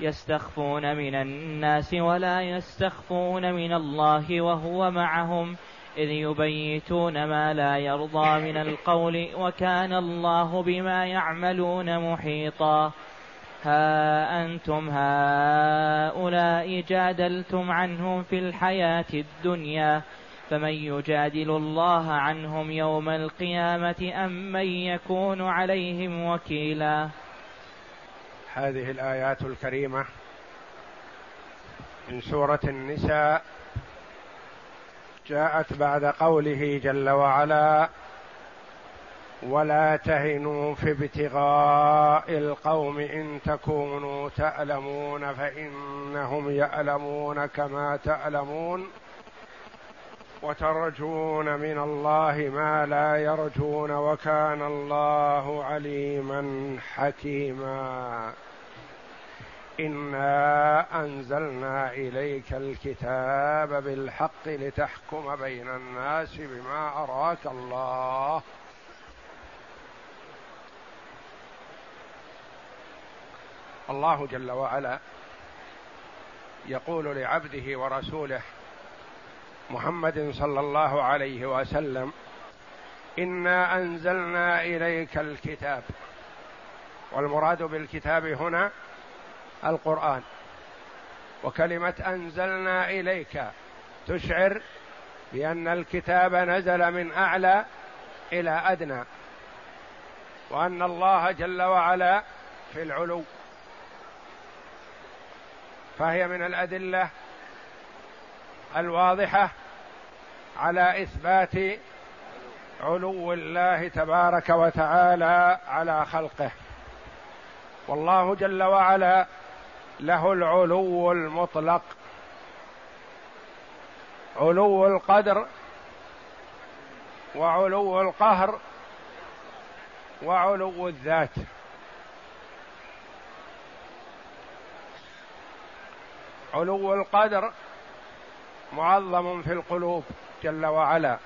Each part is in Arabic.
يستخفون من الناس ولا يستخفون من الله وهو معهم إذ يبيتون ما لا يرضى من القول وكان الله بما يعملون محيطا. ها أنتم هؤلاء جادلتم عنهم في الحياة الدنيا فمن يجادل الله عنهم يوم القيامة أم من يكون عليهم وكيلا؟ هذه الآيات الكريمة من سورة النساء جاءت بعد قوله جل وعلا ولا تهنوا في ابتغاء القوم إن تكونوا تألمون فإنهم يألمون كما تألمون وترجون من الله ما لا يرجون وكان الله عليما حكيما. إنا أنزلنا إليك الكتاب بالحق لتحكم بين الناس بما أراك الله. الله جل وعلا يقول لعبده ورسوله محمد صلى الله عليه وسلم إنا أنزلنا إليك الكتاب. والمراد بالكتاب هنا القرآن. وكلمة أنزلنا إليك تشعر بأن الكتاب نزل من أعلى إلى أدنى وأن الله جل وعلا في العلو. فهي من الأدلة الواضحة على إثبات علو الله تبارك وتعالى على خلقه. والله جل وعلا له العلو المطلق علو القدر وعلو القهر وعلو الذات. علو القدر معظم في القلوب جل وعلا.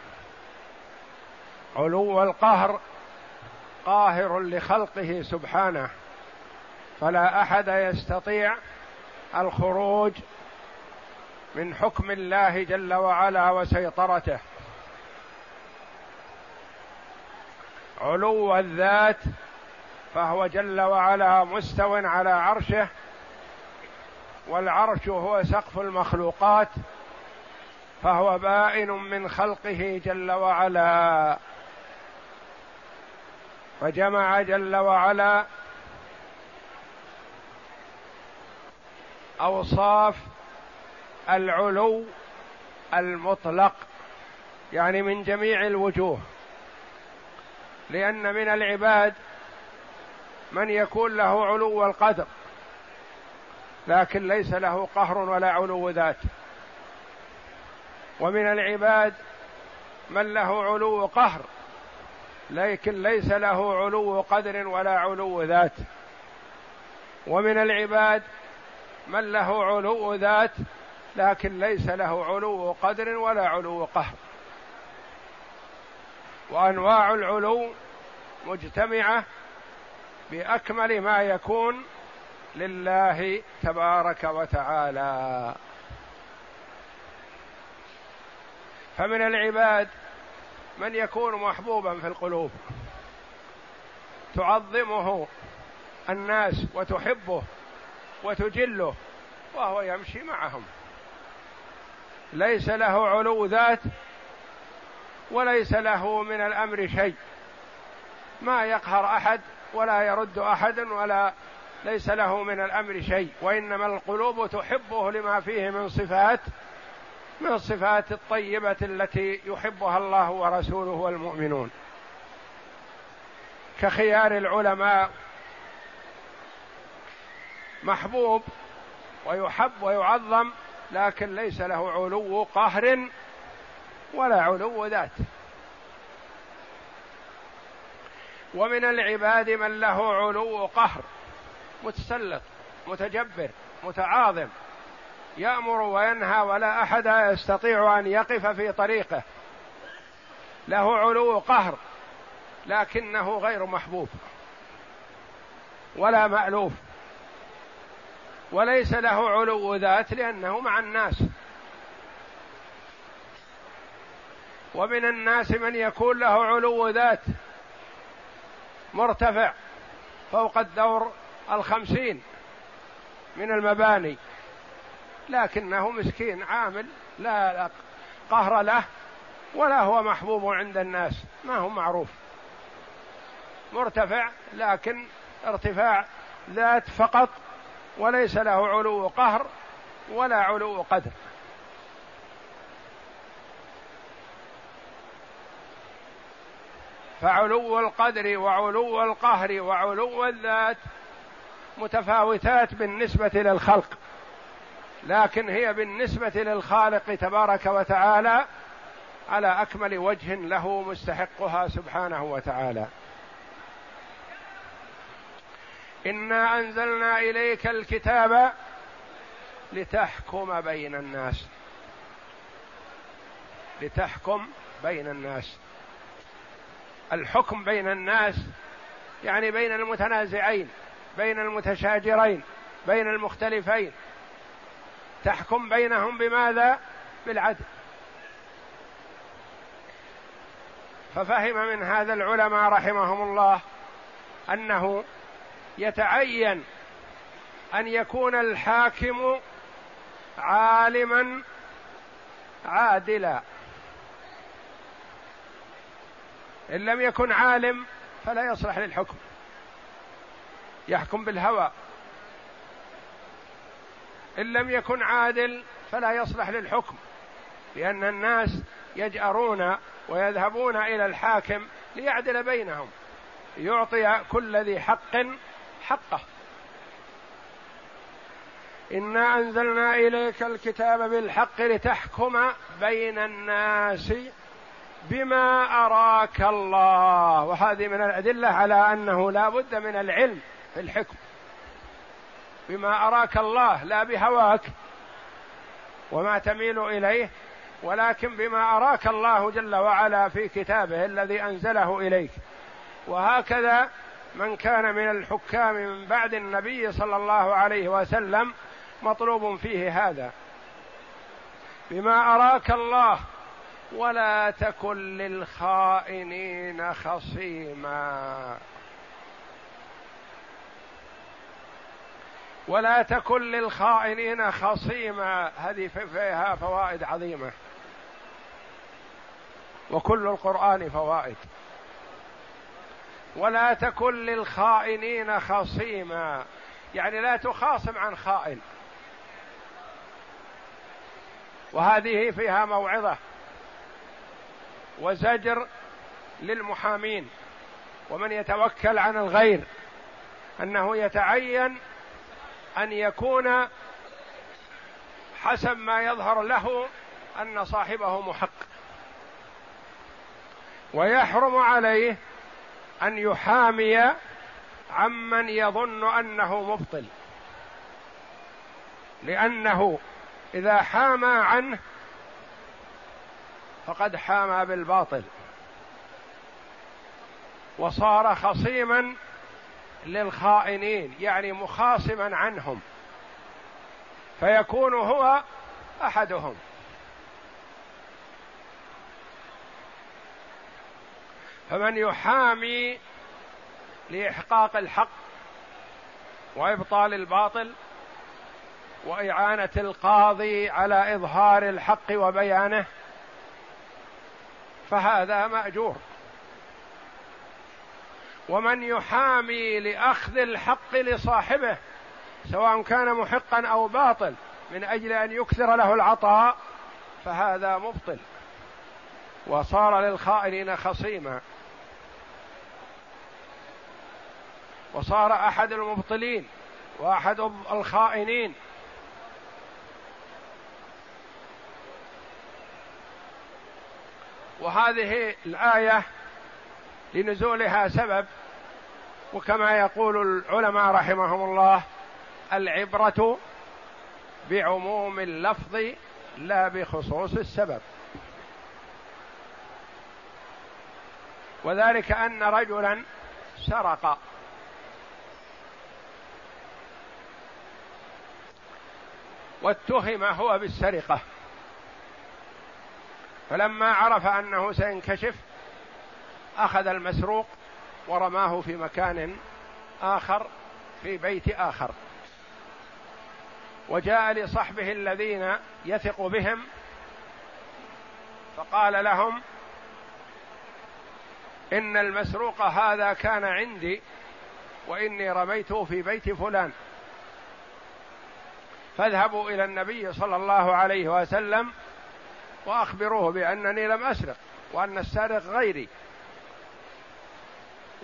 علو القهر قاهر لخلقه سبحانه. فلا أحد يستطيع الخروج من حكم الله جل وعلا وسيطرته. علو الذات فهو جل وعلا مستو على عرشه والعرش هو سقف المخلوقات. فهو بائن من خلقه جل وعلا. فجمع جل وعلا أوصاف العلو المطلق يعني من جميع الوجوه. لأن من العباد من يكون له علو القدر لكن ليس له قهر ولا علو ذات. ومن العباد من له علو قهر لكن ليس له علو قدر ولا علو ذات. ومن العباد من له علو ذات لكن ليس له علو قدر ولا علو قهر. وأنواع العلو مجتمعة بأكمل ما يكون لله تبارك وتعالى. فمن العباد من يكون محبوبا في القلوب. تعظمه الناس وتحبه وتجله وهو يمشي معهم. ليس له علو ذات وليس له من الأمر شيء. ما يقهر أحد ولا يرد احد ولا ليس له من الأمر شيء. وإنما القلوب تحبه لما فيه من صفات من الصفات الطيبة التي يحبها الله ورسوله والمؤمنون. كخيار العلماء محبوب ويحب ويعظم لكن ليس له علو قهر ولا علو ذات. ومن العباد من له علو قهر متسلط متجبر متعاظم. يأمر وينهى ولا أحد يستطيع أن يقف في طريقه. له علو قهر لكنه غير محبوب ولا مألوف. وليس له علو ذات لأنه مع الناس. ومن الناس من يكون له علو ذات مرتفع فوق الدور الخمسين من المباني. لكنه مسكين عامل لا قهر له ولا هو محبوب عند الناس ما هو معروف. مرتفع لكن ارتفاع ذات فقط وليس له علو قهر ولا علو قدر. فعلو القدر وعلو القهر وعلو الذات متفاوتات بالنسبة للخلق. لكن هي بالنسبة للخالق تبارك وتعالى على أكمل وجه له مستحقها سبحانه وتعالى. إنا أنزلنا إليك الكتاب لتحكم بين الناس. لتحكم بين الناس. الحكم بين الناس يعني بين المتنازعين بين المتشاجرين بين المختلفين. تحكم بينهم بماذا؟ بالعدل. ففهم من هذا العلماء رحمهم الله أنه يتعين أن يكون الحاكم عالما عادلا. إن لم يكن عالم فلا يصلح للحكم. يحكم بالهوى. إن لم يكن عادل فلا يصلح للحكم لأن الناس يجأرون ويذهبون إلى الحاكم ليعدل بينهم يعطي كل ذي حق حقه. إنا أنزلنا إليك الكتاب بالحق لتحكم بين الناس بما أراك الله وهذه من الأدلة على أنه لا بد من العلم في الحكم. بما أراك الله لا بهواك وما تميل إليه ولكن بما أراك الله جل وعلا في كتابه الذي أنزله إليك. وهكذا من كان من الحكام من بعد النبي صلى الله عليه وسلم مطلوب فيه هذا. بما أراك الله ولا تكن للخائنين خصيما. ولا تكن للخائنين خصيما. هذه فيها فوائد عظيمة. وكل القرآن فوائد. ولا تكن للخائنين خصيما. يعني لا تخاصم عن خائن. وهذه فيها موعظة. وزجر للمحامين. ومن يتوكل عن الغير. أنه يتعين أن يكون حسب ما يظهر له أن صاحبه محق. ويحرم عليه أن يحامي عمن يظن أنه مبطل. لأنه إذا حامى عنه فقد حامى بالباطل. وصار خصيما للخائنين يعني مخاصما عنهم. فيكون هو أحدهم. فمن يحامي لإحقاق الحق وإبطال الباطل وإعانة القاضي على إظهار الحق وبيانه فهذا مأجور. ومن يحامي لأخذ الحق لصاحبه سواء كان محقا أو باطل من أجل أن يكثر له العطاء فهذا مبطل. وصار للخائنين خصيما. وصار أحد المبطلين وأحد الخائنين. وهذه الآية لنزولها سبب وكما يقول العلماء رحمهم الله العبرة بعموم اللفظ لا بخصوص السبب. وذلك أن رجلا سرق. واتهم هو بالسرقة. فلما عرف أنه سينكشف أخذ المسروق ورماه في مكان آخر في بيت آخر. وجاء لصحبه الذين يثق بهم فقال لهم إن المسروق هذا كان عندي وإني رميته في بيت فلان. فاذهبوا إلى النبي صلى الله عليه وسلم وأخبروه بأنني لم أسرق وأن السارق غيري.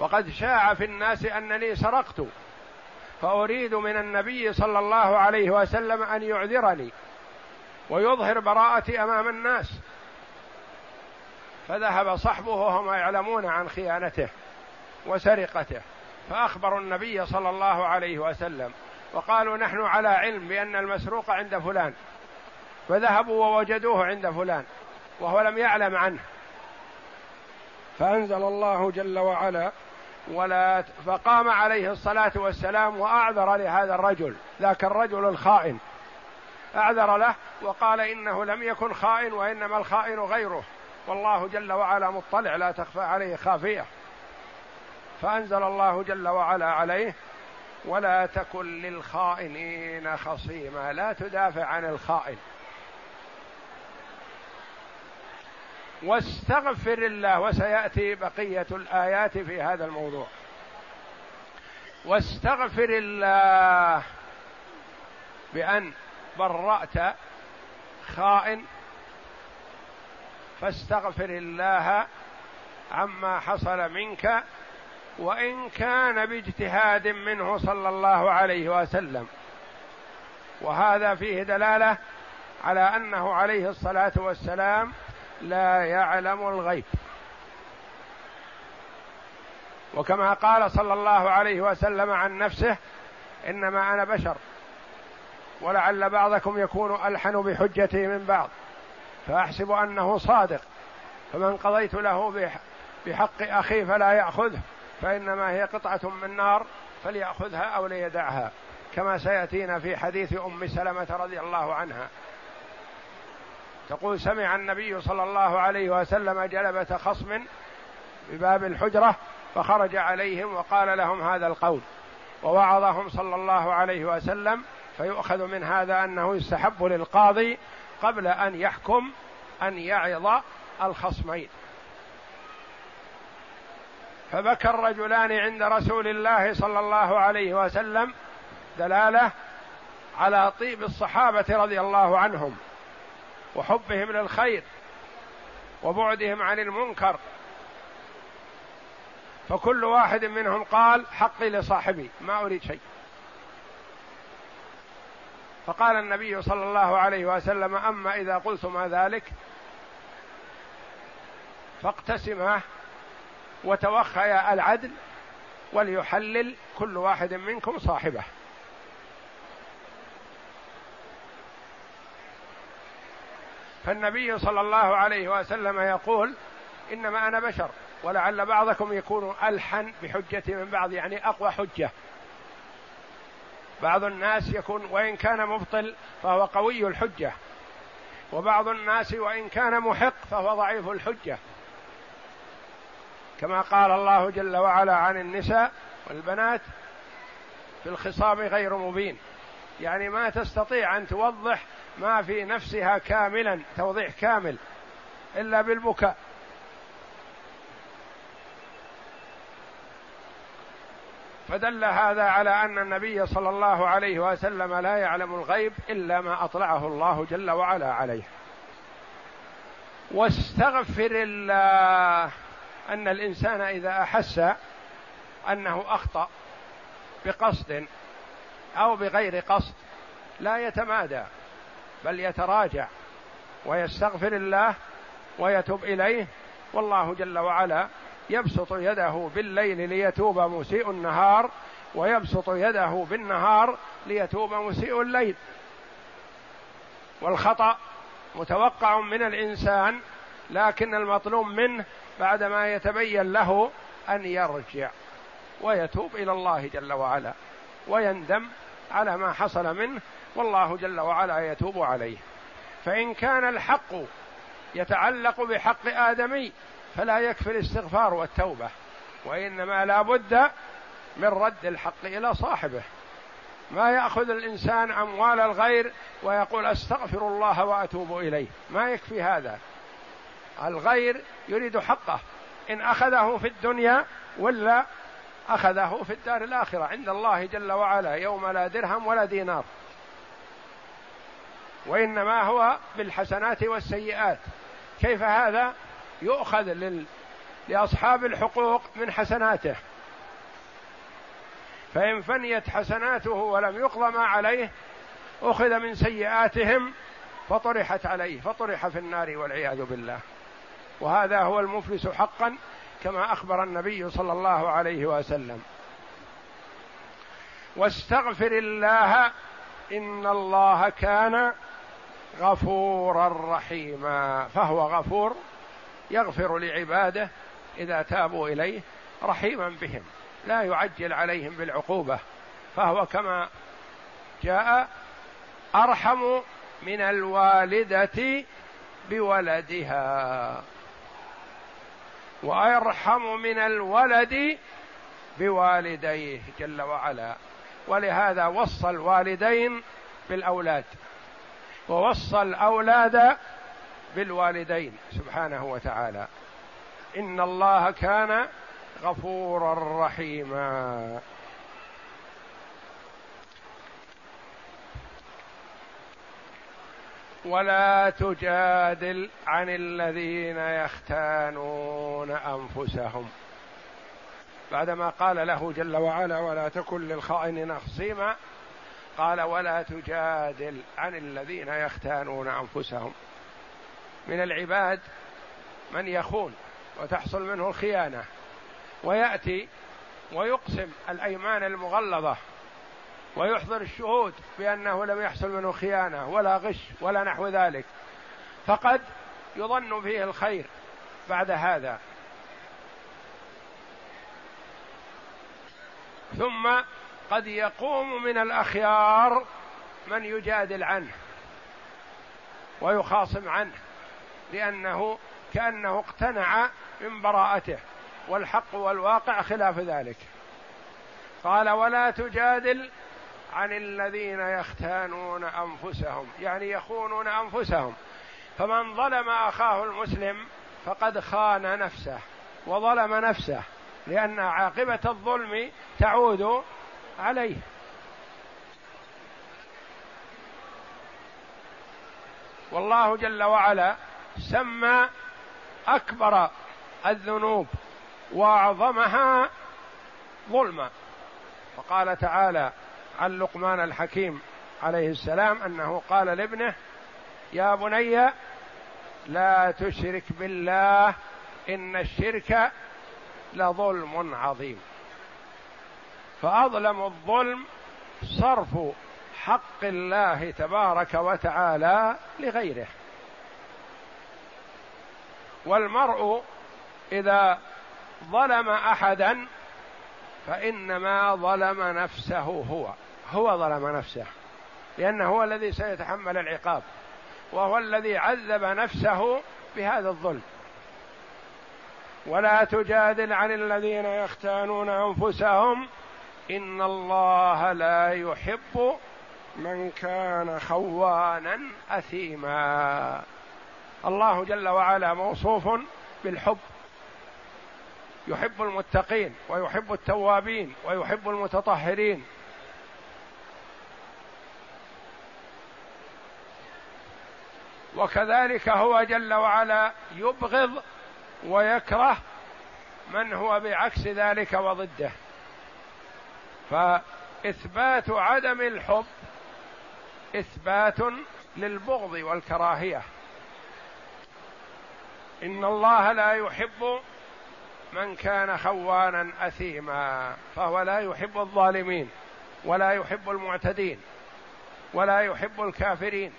وقد شاع في الناس أنني سرقت فأريد من النبي صلى الله عليه وسلم أن يعذرني ويظهر براءتي أمام الناس. فذهب صحبه وهم يعلمون عن خيانته وسرقته فأخبروا النبي صلى الله عليه وسلم وقالوا نحن على علم بأن المسروق عند فلان فذهبوا ووجدوه عند فلان وهو لم يعلم عنه. فأنزل الله جل وعلا ولا فقام عليه الصلاة والسلام وأعذر لهذا الرجل ذاك الرجل الخائن. أعذر له وقال إنه لم يكن خائن وإنما الخائن غيره. والله جل وعلا مطلع لا تخفى عليه خافية. فأنزل الله جل وعلا عليه ولا تكن للخائنين خصيما لا تدافع عن الخائن. واستغفر الله وسيأتي بقية الآيات في هذا الموضوع. واستغفر الله بأن برأت خائن فاستغفر الله عما حصل منك وإن كان باجتهاد منه صلى الله عليه وسلم. وهذا فيه دلالة على أنه عليه الصلاة والسلام لا يعلم الغيب. وكما قال صلى الله عليه وسلم عن نفسه إنما أنا بشر ولعل بعضكم يكون ألحن بحجتي من بعض فأحسب أنه صادق فمن قضيت له بحق اخيه فلا يأخذه فإنما هي قطعة من نار فليأخذها أو ليدعها كما سيأتينا في حديث أم سلمة رضي الله عنها. تقول سمع النبي صلى الله عليه وسلم جلبة خصم بباب الحجرة فخرج عليهم وقال لهم هذا القول. ووعظهم صلى الله عليه وسلم فيؤخذ من هذا أنه يستحب للقاضي قبل أن يحكم أن يعظ الخصمين. فبكى الرجلان عند رسول الله صلى الله عليه وسلم دلالة على طيب الصحابة رضي الله عنهم. وحبهم للخير وبعدهم عن المنكر. فكل واحد منهم قال حقي لصاحبي ما أريد شيء. فقال النبي صلى الله عليه وسلم أما إذا قلتما ذلك فاقتسماه وتوخيا العدل وليحلل كل واحد منكم صاحبه. فالنبي صلى الله عليه وسلم يقول إنما أنا بشر ولعل بعضكم يكون ألحن بحجتي من بعض يعني أقوى حجة. بعض الناس يكون وإن كان مبطل فهو قوي الحجة وبعض الناس وإن كان محق فهو ضعيف الحجة. كما قال الله جل وعلا عن النساء والبنات في الخصام غير مبين. يعني ما تستطيع أن توضح ما في نفسها كاملا توضيح كامل إلا بالبكاء. فدل هذا على أن النبي صلى الله عليه وسلم لا يعلم الغيب إلا ما أطلعه الله جل وعلا عليه. واستغفر الله أن الإنسان إذا أحس أنه أخطأ بقصد أو بغير قصد لا يتمادى. بل يتراجع ويستغفر الله ويتوب إليه. والله جل وعلا يبسط يده بالليل ليتوب مسيء النهار ويبسط يده بالنهار ليتوب مسيء الليل. والخطأ متوقع من الإنسان لكن المطلوب منه بعدما يتبين له أن يرجع ويتوب إلى الله جل وعلا ويندم على ما حصل منه والله جل وعلا يتوب عليه. فإن كان الحق يتعلق بحق آدمي فلا يكفي الاستغفار والتوبة وإنما لا بد من رد الحق إلى صاحبه. ما يأخذ الإنسان أموال الغير ويقول أستغفر الله وأتوب إليه. ما يكفي هذا. الغير يريد حقه. إن أخذه في الدنيا ولا أخذه في الدار الآخرة. عند الله جل وعلا يوم لا درهم ولا دينار. وإنما هو بالحسنات والسيئات. كيف هذا؟ يؤخذ لل... لأصحاب الحقوق من حسناته. فإن فنيت حسناته ولم يقضى ما عليه أخذ من سيئاتهم فطرحت عليه فطرح في النار والعياذ بالله. وهذا هو المفلس حقا كما أخبر النبي صلى الله عليه وسلم. واستغفر الله إن الله كان غفورا رحيما. فهو غفور يغفر لعباده إذا تابوا إليه رحيما بهم لا يعجل عليهم بالعقوبة. فهو كما جاء أرحم من الوالدة بولدها. وأرحم من الولد بوالديه جل وعلا. ولهذا وصى الوالدين بالأولاد. ووصى الأولاد بالوالدين سبحانه وتعالى. إن الله كان غفورا رحيما. ولا تجادل عن الذين يختانون أنفسهم. بعدما قال له جل وعلا ولا تكن للخائنين خصيما قال ولا تجادل عن الذين يختانون أنفسهم. من العباد من يخون وتحصل منه الخيانة ويأتي ويقسم الأيمان المغلظة ويحضر الشهود بأنه لم يحصل منه خيانة ولا غش ولا نحو ذلك. فقد يظن فيه الخير بعد هذا. ثم قد يقوم من الأخيار من يجادل عنه ويخاصم عنه لأنه كأنه اقتنع من براءته والحق والواقع خلاف ذلك. قال ولا تجادل عن الذين يختانون أنفسهم. يعني يخونون أنفسهم. فمن ظلم أخاه المسلم فقد خان نفسه وظلم نفسه لأن عاقبة الظلم تعود عليه. والله جل وعلا سمى أكبر الذنوب وأعظمها ظلما. فقال تعالى عن لقمان الحكيم عليه السلام أنه قال لابنه يا بني لا تشرك بالله إن الشرك لظلم عظيم. فأظلم الظلم صرف حق الله تبارك وتعالى لغيره. والمرء إذا ظلم أحدا فإنما ظلم نفسه هو. هو ظلم نفسه لأنه هو الذي سيتحمل العقاب وهو الذي عذب نفسه بهذا الظلم. ولا تجادل عن الذين يختانون أنفسهم إن الله لا يحب من كان خوانا أثيما. الله جل وعلا موصوف بالحب. يحب المتقين ويحب التوابين ويحب المتطهرين. وكذلك هو جل وعلا يبغض ويكره من هو بعكس ذلك وضده. فإثبات عدم الحب إثبات للبغض والكراهية. إن الله لا يحب من كان خوانا أثيما فهو لا يحب الظالمين ولا يحب المعتدين ولا يحب الكافرين.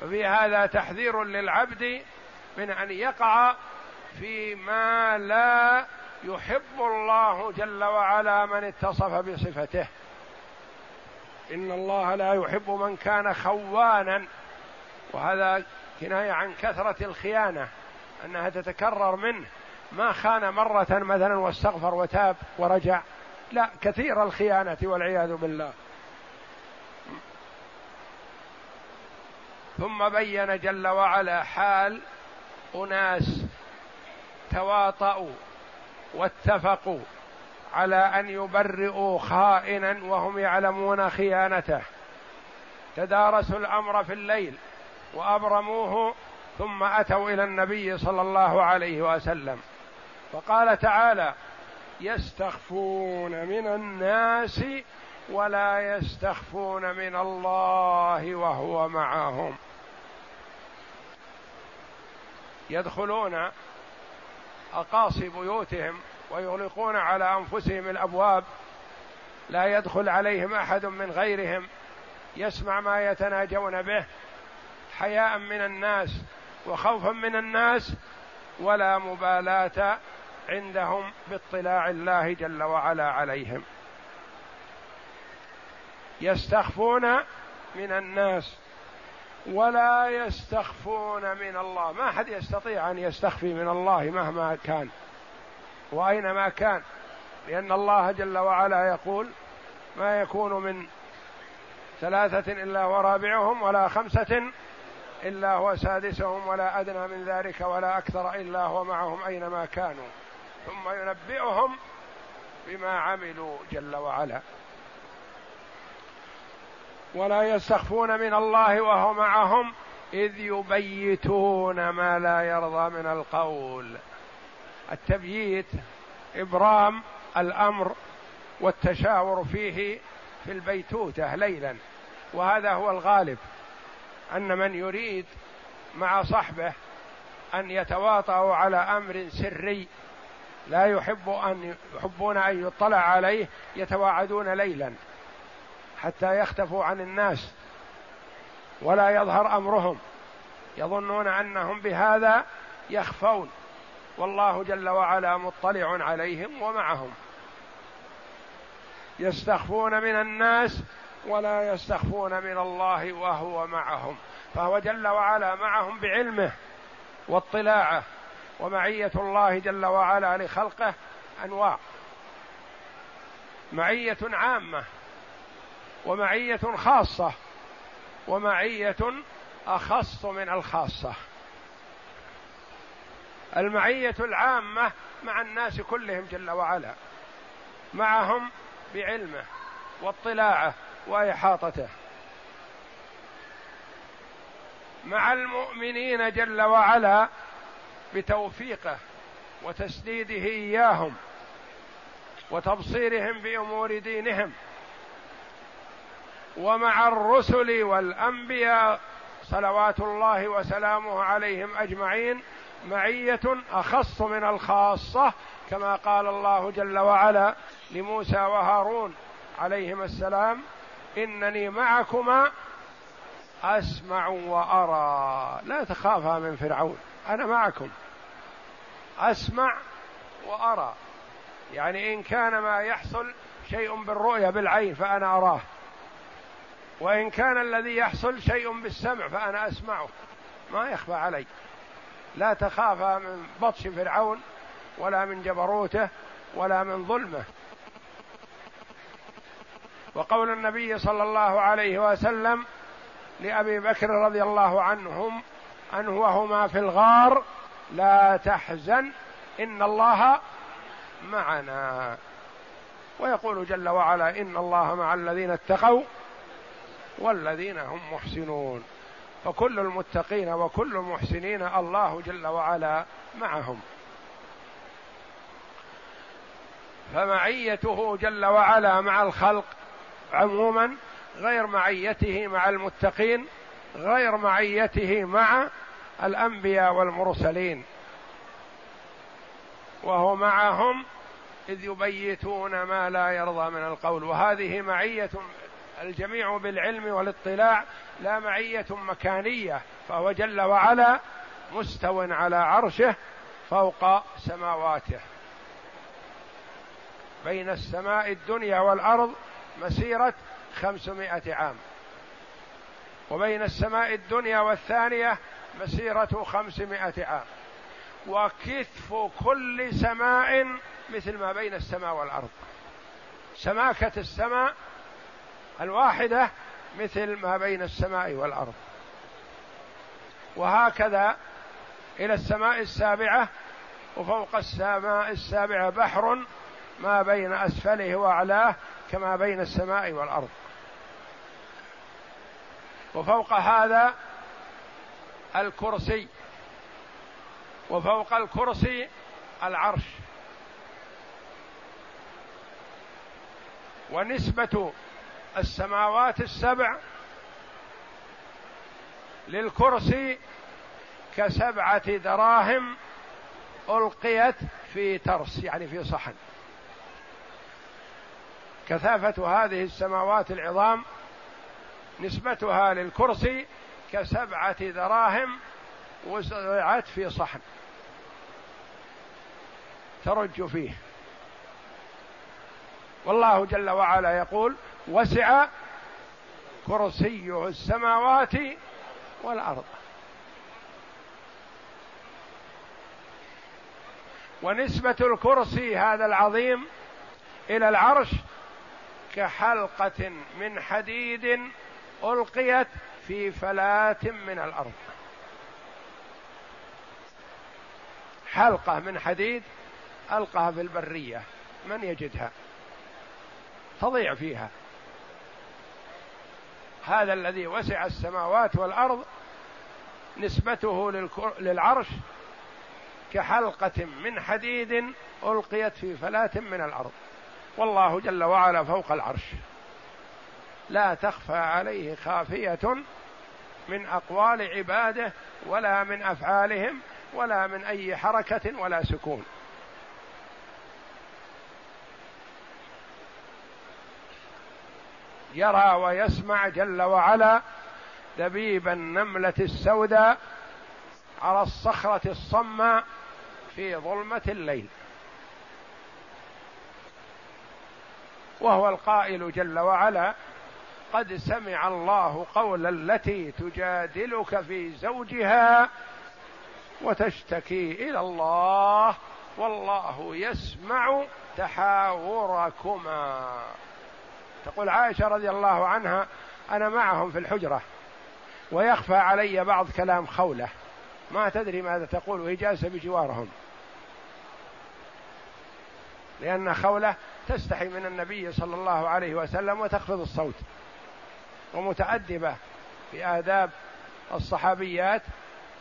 ففي هذا تحذير للعبد من أن يقع فيما لا يحب الله جل وعلا من اتصف بصفته. إن الله لا يحب من كان خوانا. وهذا كناية عن كثرة الخيانة أنها تتكرر منه. ما خان مرة مثلا واستغفر وتاب ورجع. لا كثير الخيانة والعياذ بالله. ثم بين جل وعلا حال أناس تواطؤوا. واتفقوا على أن يبرئوا خائنا وهم يعلمون خيانته. تدارسوا الأمر في الليل وأبرموه ثم أتوا إلى النبي صلى الله عليه وسلم. فقال تعالى يستخفون من الناس ولا يستخفون من الله وهو معهم. يدخلون أقاصي بيوتهم ويغلقون على أنفسهم الأبواب لا يدخل عليهم أحد من غيرهم يسمع ما يتناجون به. حياء من الناس وخوفا من الناس ولا مبالاة عندهم باطلاع الله جل وعلا عليهم. يستخفون من الناس ولا يستخفون من الله. ما حد يستطيع أن يستخفي من الله مهما كان وأينما كان. لأن الله جل وعلا يقول ما يكون من ثلاثة إلا ورابعهم ولا خمسة إلا هو سادسهم ولا أدنى من ذلك ولا أكثر إلا هو معهم أينما كانوا. ثم ينبئهم بما عملوا جل وعلا. ولا يستخفون من الله وهو معهم إذ يبيتون ما لا يرضى من القول. التبييت إبرام الأمر والتشاور فيه في البيتوتة ليلا وهذا هو الغالب. أن من يريد مع صحبه أن يتواطؤوا على أمر سري لا يحب أن يحبون أن يطلع عليه يتواعدون ليلا. حتى يختفوا عن الناس ولا يظهر أمرهم. يظنون أنهم بهذا يخفون. والله جل وعلا مطلع عليهم ومعهم. يستخفون من الناس ولا يستخفون من الله وهو معهم. فهو جل وعلا معهم بعلمه واطلاعه. ومعية الله جل وعلا لخلقه أنواع. معية عامة. ومعية خاصة ومعية أخص من الخاصة. المعية العامة مع الناس كلهم جل وعلا معهم بعلمه واطلاعه وإحاطته. مع المؤمنين جل وعلا بتوفيقه وتسديده إياهم وتبصيرهم بأمور دينهم ومع الرسل والأنبياء صلوات الله وسلامه عليهم أجمعين معية أخص من الخاصة كما قال الله جل وعلا لموسى وهارون عليهما السلام إنني معكما أسمع وأرى. لا تخافا من فرعون أنا معكم. أسمع وأرى. يعني إن كان ما يحصل شيء بالرؤية بالعين فأنا أراه. وإن كان الذي يحصل شيء بالسمع فأنا أسمعه. ما يخفى علي. لا تخافا من بطش فرعون ولا من جبروته ولا من ظلمه. وقول النبي صلى الله عليه وسلم لأبي بكر رضي الله عنهم عنه وهما في الغار لا تحزن إن الله معنا. ويقول جل وعلا إن الله مع الذين اتقوا والذين هم محسنون. فكل المتقين وكل المحسنين الله جل وعلا معهم. فمعيته جل وعلا مع الخلق عموما غير معيته مع المتقين غير معيته مع الأنبياء والمرسلين. وهو معهم إذ يبيتون ما لا يرضى من القول. وهذه معية الجميع بالعلم والاطلاع لا معية مكانية فهو جل وعلا مستو على عرشه فوق سماواته. بين السماء الدنيا والأرض مسيرة خمسمائة عام. وبين السماء الدنيا والثانية مسيرة خمسمائة عام. وكثف كل سماء مثل ما بين السماء والأرض. سماكة السماء الواحدة مثل ما بين السماء والأرض. وهكذا إلى السماء السابعة وفوق السماء السابعة بحر ما بين أسفله وأعلاه كما بين السماء والأرض. وفوق هذا الكرسي وفوق الكرسي العرش. ونسبة السماوات السبع للكرسي كسبعة دراهم ألقيت في ترس يعني في صحن. كثافة هذه السماوات العظام نسبتها للكرسي كسبعة دراهم وزرعت في صحن. ترج فيه. والله جل وعلا يقول وسع كرسيه السماوات والأرض. ونسبة الكرسي هذا العظيم إلى العرش كحلقة من حديد ألقيت في فلاة من الأرض. حلقة من حديد ألقاها في البرية. من يجدها؟ تضيع فيها. هذا الذي وسع السماوات والأرض نسبته للعرش كحلقة من حديد ألقيت في فلاة من الأرض. والله جل وعلا فوق العرش. لا تخفى عليه خافية من أقوال عباده ولا من أفعالهم ولا من أي حركة ولا سكون. يرى ويسمع جل وعلا دبيب النملة السوداء على الصخرة الصماء في ظلمة الليل. وهو القائل جل وعلا قد سمع الله قول التي تجادلك في زوجها وتشتكي إلى الله والله يسمع تحاوركما. تقول عائشة رضي الله عنها أنا معهم في الحجرة ويخفى علي بعض كلام خولة. ما تدري ماذا تقول وهي جالسة بجوارهم. لأن خولة تستحي من النبي صلى الله عليه وسلم وتخفض الصوت ومتأدبة في آداب الصحابيات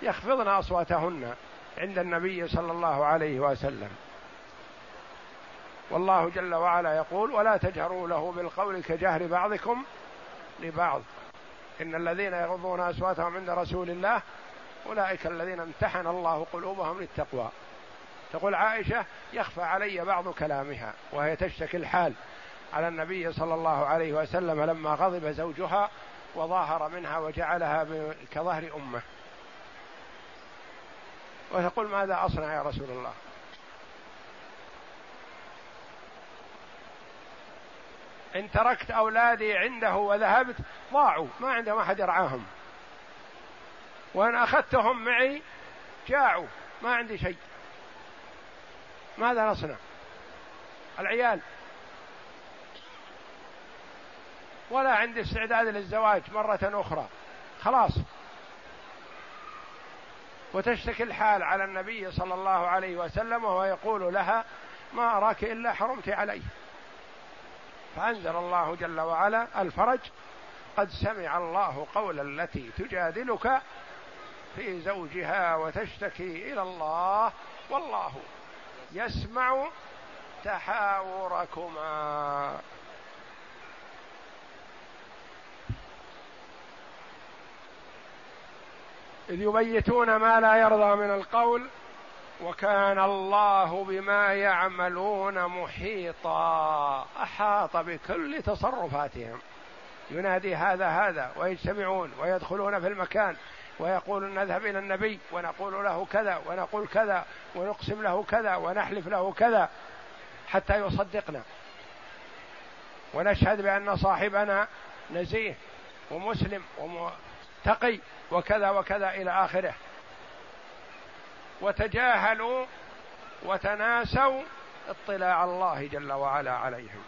يخفضن أصواتهن عند النبي صلى الله عليه وسلم. والله جل وعلا يقول ولا تجهروا له بالقول كجهر بعضكم لبعض. إن الذين يغضون أصواتهم عند رسول الله أولئك الذين امتحن الله قلوبهم للتقوى. تقول عائشة يخفى علي بعض كلامها وهي تشتكي الحال على النبي صلى الله عليه وسلم لما غضب زوجها وظاهر منها وجعلها كظهر أمه. وتقول ماذا أصنع يا رسول الله؟ إن تركت أولادي عنده وذهبت ضاعوا ما عندهم أحد يرعاهم. وإن أخذتهم معي جاعوا ما عندي شيء. ماذا نصنع؟ العيال. ولا عندي استعداد للزواج مرة أخرى. خلاص. وتشتكي الحال على النبي صلى الله عليه وسلم وهو يقول لها ما أراك إلا حرمت عليه فأنزل الله جل وعلا الفرج قد سمع الله قول التي تجادلك في زوجها وتشتكي إلى الله والله يسمع تحاوركما. إذ يبيتون ما لا يرضى من القول وكان الله بما يعملون محيطا. أحاط بكل تصرفاتهم. ينادي هذا هذا ويجتمعون ويدخلون في المكان ويقول نذهب إلى النبي ونقول له كذا ونقول كذا ونقسم له كذا ونحلف له كذا حتى يصدقنا. ونشهد بأن صاحبنا نزيه ومسلم ومتقي وكذا وكذا إلى آخره. وتجاهلوا وتناسوا اطلاع الله جل وعلا عليهم.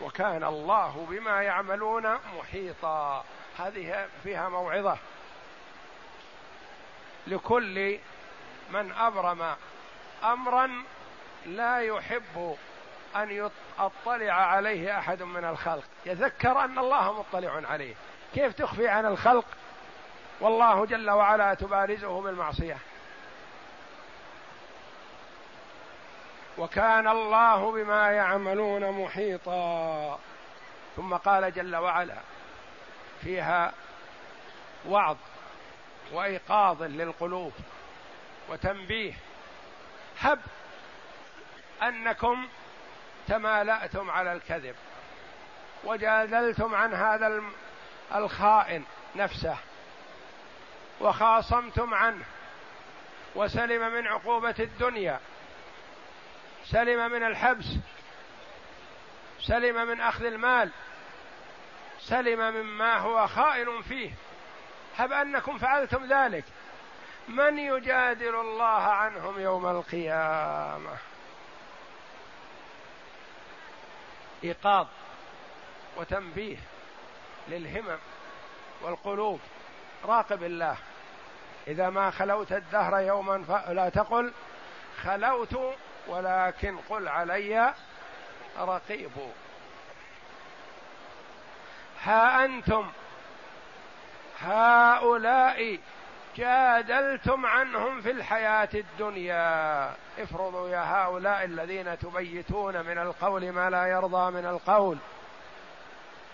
وكان الله بما يعملون محيطا. هذه فيها موعظة. لكل من أبرم أمرا لا يحب أن يطلع عليه أحد من الخلق. يذكر أن الله مطلع عليه. كيف تخفي عن الخلق؟ والله جل وعلا تبارزه بالمعصية. وكان الله بما يعملون محيطا. ثم قال جل وعلا فيها وعظ وإيقاظ للقلوب وتنبيه. هب أنكم تمالأتم على الكذب وجادلتم عن هذا الخائن نفسه وخاصمتم عنه وسلم من عقوبة الدنيا. سلم من الحبس. سلم من أخذ المال. سلم مما هو خائن فيه. هب أنكم فعلتم ذلك. من يجادل الله عنهم يوم القيامة؟ إيقاظ وتنبيه للهمم والقلوب. راقب الله. إذا ما خلوت الدهر يوما فلا تقل خلوت ولكن قل علي رقيب. ها أنتم؟ هؤلاء جادلتم عنهم في الحياة الدنيا. افرضوا يا هؤلاء الذين تبيتون من القول ما لا يرضى من القول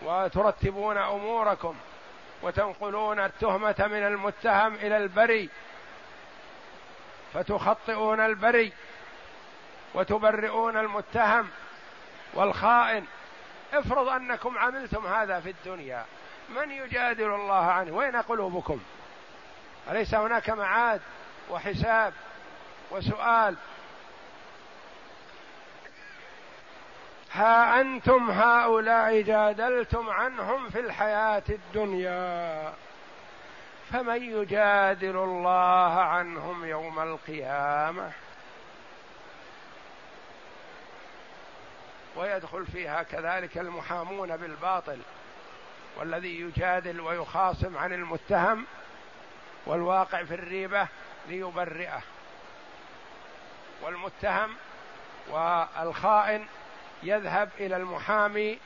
وترتبون أموركم وتنقلون التهمة من المتهم إلى البري فتخطئون البري وتبرئون المتهم والخائن. افرض أنكم عملتم هذا في الدنيا من يجادل الله عنه؟ وين قلوبكم؟ أليس هناك معاد وحساب وسؤال؟ ها أنتم هؤلاء جادلتم عنهم في الحياة الدنيا فمن يجادل الله عنهم يوم القيامة؟ ويدخل فيها كذلك المحامون بالباطل والذي يجادل ويخاصم عن المتهم والواقع في الريبة ليبرئه. والمتهم والخائن يذهب إلى المحامي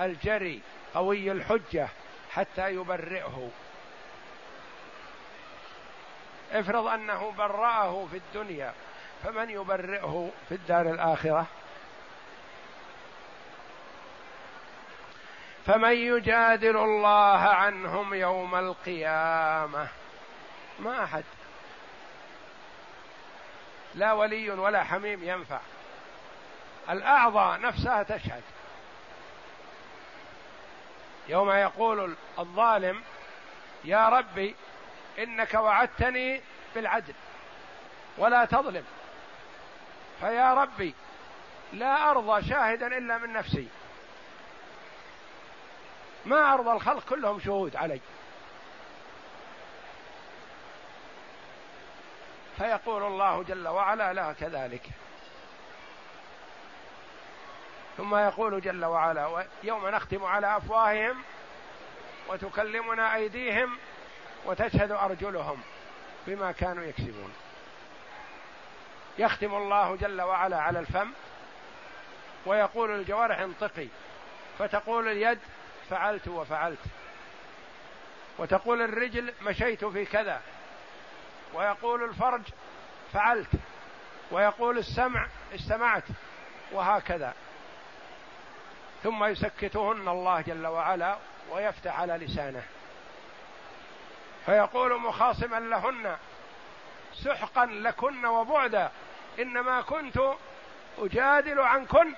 الجري قوي الحجة حتى يبرئه. افرض أنه برأه في الدنيا فمن يبرئه في الدار الآخرة؟ فمن يجادل الله عنهم يوم القيامة؟ ما أحد. لا ولي ولا حميم ينفع. الأعضاء نفسها تشهد. يوم يقول الظالم يا ربي إنك وعدتني بالعدل ولا تظلم. فيا ربي لا أرضى شاهدا إلا من نفسي. ما أرضى الخلق كلهم شهود علي. فيقول الله جل وعلا لا كذلك. ثم يقول جل وعلا يوم نختم على أفواههم وتكلمنا أيديهم وتشهد أرجلهم بما كانوا يكسبون. يختم الله جل وعلا على الفم ويقول الجوارح انطقي فتقول اليد فعلت وفعلت. وتقول الرجل مشيت في كذا. ويقول الفرج فعلت. ويقول السمع استمعت. وهكذا. ثم يسكتهن الله جل وعلا ويفتح على لسانه. فيقول مخاصما لهن سحقا لكن وبعدا إنما كنت أجادل عنكن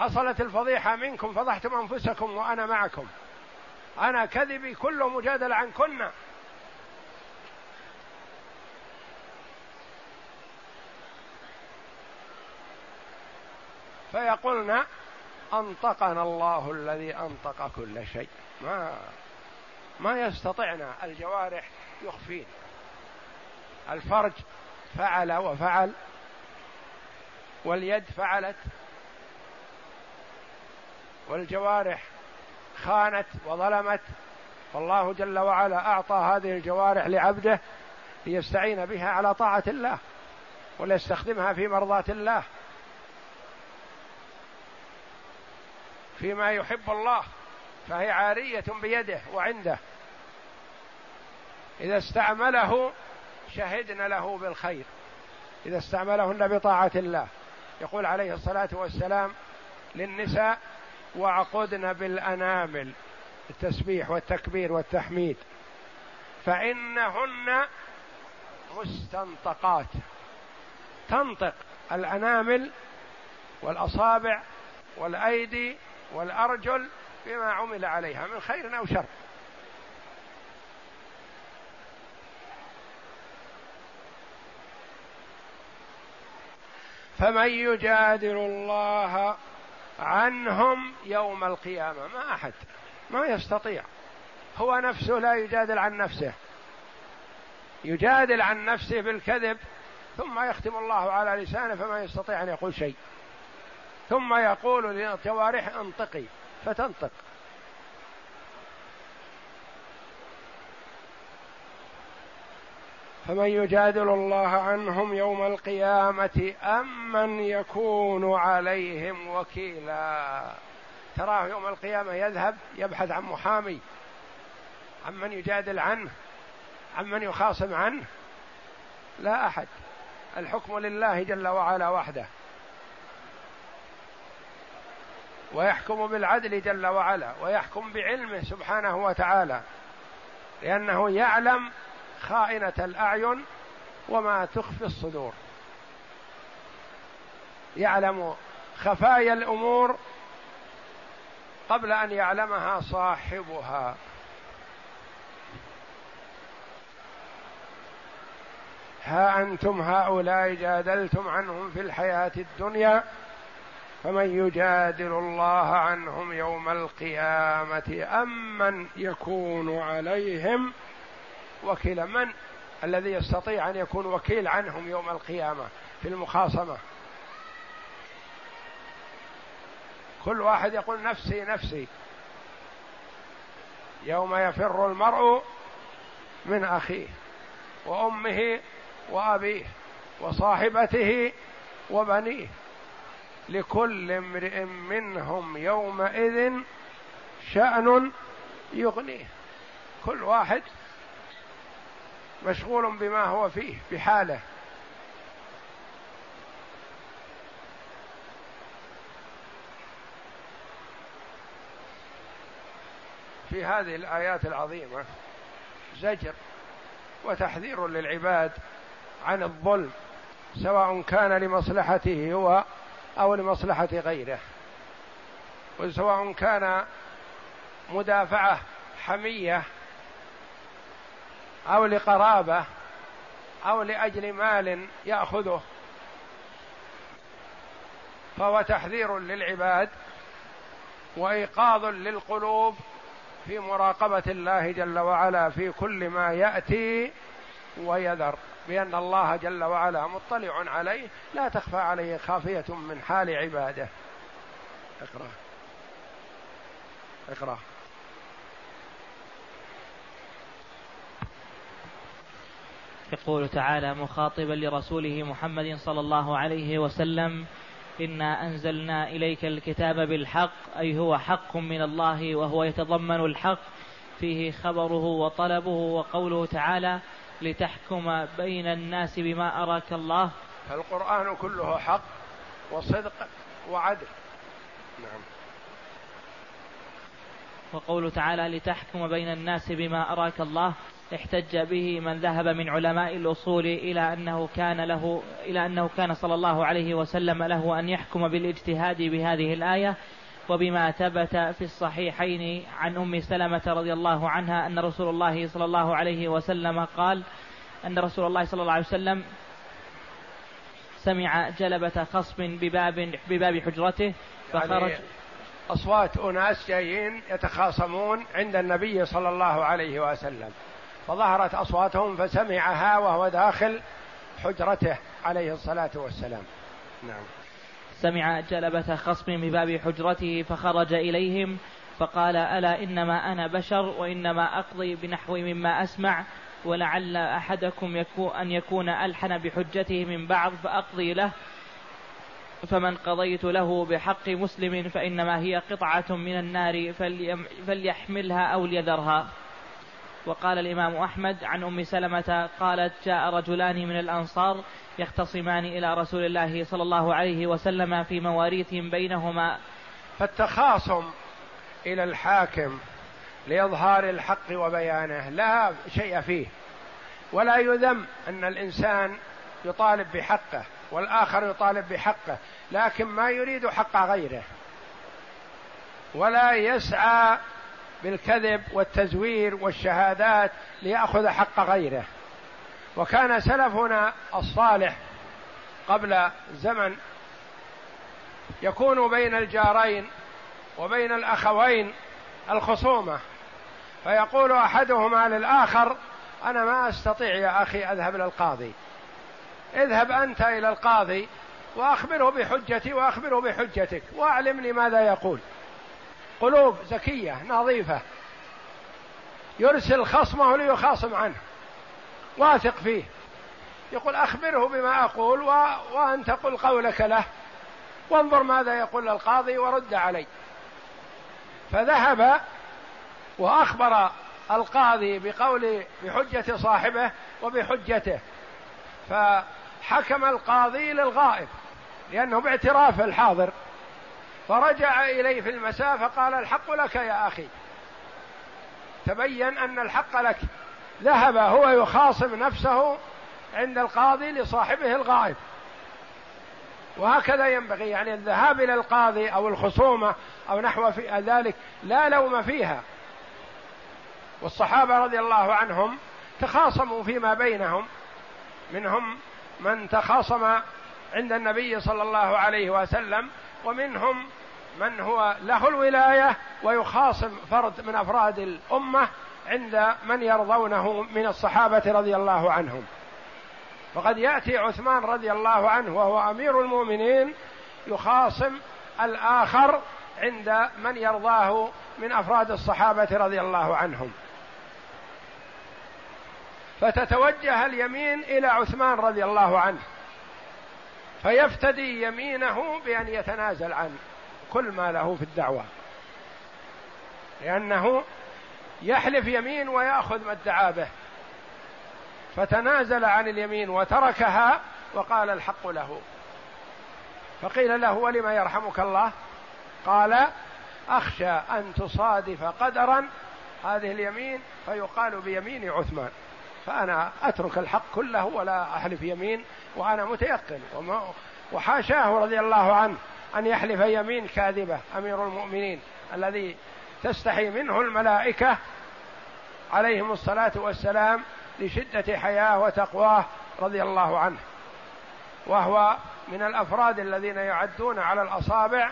حصلت الفضيحة منكم فضحتم أنفسكم وأنا معكم. أنا كذبي كله مجادلة عنكن فيقولن أنطقنا الله الذي أنطق كل شيء. ما ما يستطعنا الجوارح يخفين. الفرج فعل وفعل واليد فعلت والجوارح خانت وظلمت فالله جل وعلا أعطى هذه الجوارح لعبده ليستعين بها على طاعة الله وليستخدمها في مرضاة الله فيما يحب الله فهي عارية بيده وعنده. إذا استعمله شهدنا له بالخير إذا استعملهن بطاعة الله. يقول عليه الصلاة والسلام للنساء وعقدن بالأنامل التسبيح والتكبير والتحميد. فإنهن مستنطقات. تنطق الأنامل والأصابع والأيدي والأرجل بما عمل عليها من خير أو شر. فمن يجادل الله عنهم يوم القيامة. ما أحد ما يستطيع. هو نفسه لا يجادل عن نفسه. يجادل عن نفسه بالكذب ثم يختم الله على لسانه فما يستطيع أن يقول شيء. ثم يقول للجوارح انطقي فتنطق. فمن يجادل الله عنهم يوم القيامة أم من يكون عليهم وكيلا. تراه يوم القيامة يذهب يبحث عن محامي. عن من يجادل عنه؟ عن من يخاصم عنه؟ لا أحد. الحكم لله جل وعلا وحده. ويحكم بالعدل جل وعلا ويحكم بعلمه سبحانه وتعالى لأنه يعلم خائنة الأعين وما تخفي الصدور. يعلم خفايا الأمور قبل أن يعلمها صاحبها. ها أنتم هؤلاء جادلتم عنهم في الحياة الدنيا فمن يجادل الله عنهم يوم القيامة أم من يكون عليهم وكيلا من الذي يستطيع أن يكون وكيل عنهم يوم القيامة في المخاصمة؟ كل واحد يقول نفسي نفسي. يوم يفر المرء من أخيه وأمه وأبيه وصاحبته وبنيه. لكل امرئ منهم يومئذ شأن يغنيه. كل واحد مشغول بما هو فيه بحاله. في هذه الآيات العظيمة زجر وتحذير للعباد عن الظلم سواء كان لمصلحته هو أو لمصلحة غيره. وسواء كان مدافعة حمية أو لقرابة أو لأجل مال يأخذه. فهو تحذير للعباد وإيقاظ للقلوب في مراقبة الله جل وعلا في كل ما يأتي ويذر بأن الله جل وعلا مطلع عليه. لا تخفى عليه خافية من حال عباده. اقرأ. اقرأ. يقول تعالى مخاطبا لرسوله محمد صلى الله عليه وسلم إنا أنزلنا إليك الكتاب بالحق أي هو حق من الله وهو يتضمن الحق فيه خبره وطلبه وقوله تعالى لتحكم بين الناس بما أراك الله. فالقران كله حق وصدق وعدل. نعم. وقوله تعالى لتحكم بين الناس بما أراك الله. احتج به من ذهب من علماء الأصول إلى أنه كان له إلى أنه كان صلى الله عليه وسلم له أن يحكم بالاجتهاد بهذه الآية وبما ثبت في الصحيحين عن أم سلمة رضي الله عنها أن رسول الله صلى الله عليه وسلم قال أن رسول الله صلى الله عليه وسلم سمع جلبة خصم بباب بباب حجرته فخرج يعني أصوات أناس جايين يتخاصمون عند النبي صلى الله عليه وسلم. فظهرت أصواتهم فسمعها وهو داخل حجرته عليه الصلاة والسلام. نعم. سمع جلبة خصم بباب حجرته فخرج إليهم فقال ألا إنما أنا بشر وإنما أقضي بنحو مما أسمع ولعل أحدكم يكون أن يكون ألحن بحجته من بعض فأقضي له فمن قضيت له بحق مسلم فإنما هي قطعة من النار فليحملها أو ليذرها. وقال الإمام أحمد عن أم سلمة قالت جاء رجلان من الأنصار يختصمان إلى رسول الله صلى الله عليه وسلم في مواريث بينهما. فالتخاصم إلى الحاكم لإظهار الحق وبيانه لا شيء فيه. ولا يذم أن الإنسان يطالب بحقه والآخر يطالب بحقه لكن ما يريد حق غيره. ولا يسعى بالكذب والتزوير والشهادات ليأخذ حق غيره. وكان سلفنا الصالح قبل زمن يكون بين الجارين وبين الأخوين الخصومة. فيقول أحدهما للآخر أنا ما أستطيع يا أخي أذهب للقاضي اذهب أنت إلى القاضي وأخبره بحجتي وأخبره بحجتك وأعلمني ماذا يقول. قلوب زكية نظيفة. يرسل خصمه ليخاصم عنه. واثق فيه. يقول أخبره بما أقول و... وأنت قل قولك له. وانظر ماذا يقول القاضي ورد علي. فذهب وأخبر القاضي بقول بحجة صاحبه وبحجته. فحكم القاضي للغائب لأنه باعتراف الحاضر. فرجع إليه في المساء فقال الحق لك يا أخي. تبين أن الحق لك. ذهب هو يخاصم نفسه عند القاضي لصاحبه الغائب. وهكذا ينبغي يعني الذهاب إلى القاضي أو الخصومة أو نحو في ذلك لا لوم فيها. والصحابة رضي الله عنهم تخاصموا فيما بينهم. منهم من تخاصم عند النبي صلى الله عليه وسلم ومنهم من هو له الولاية ويخاصم فرد من أفراد الأمة عند من يرضونه من الصحابة رضي الله عنهم. وقد يأتي عثمان رضي الله عنه وهو أمير المؤمنين يخاصم الآخر عند من يرضاه من أفراد الصحابة رضي الله عنهم. فتتوجه اليمين إلى عثمان رضي الله عنه. فيفتدي يمينه بأن يتنازل عن كل ما له في الدعوة. لأنه يحلف يمين ويأخذ ما ادعى به. فتنازل عن اليمين وتركها وقال الحق له. فقيل له ولم يرحمك الله؟ قال أخشى أن تصادف قدرا هذه اليمين فيقال بيمين عثمان. فأنا أترك الحق كله ولا أحلف يمين وأنا متيقن. وحاشاه رضي الله عنه. أن يحلف يمين كاذبة أمير المؤمنين الذي تستحي منه الملائكة عليهم الصلاة والسلام لشدة حياة وتقواه رضي الله عنه. وهو من الأفراد الذين يعدون على الأصابع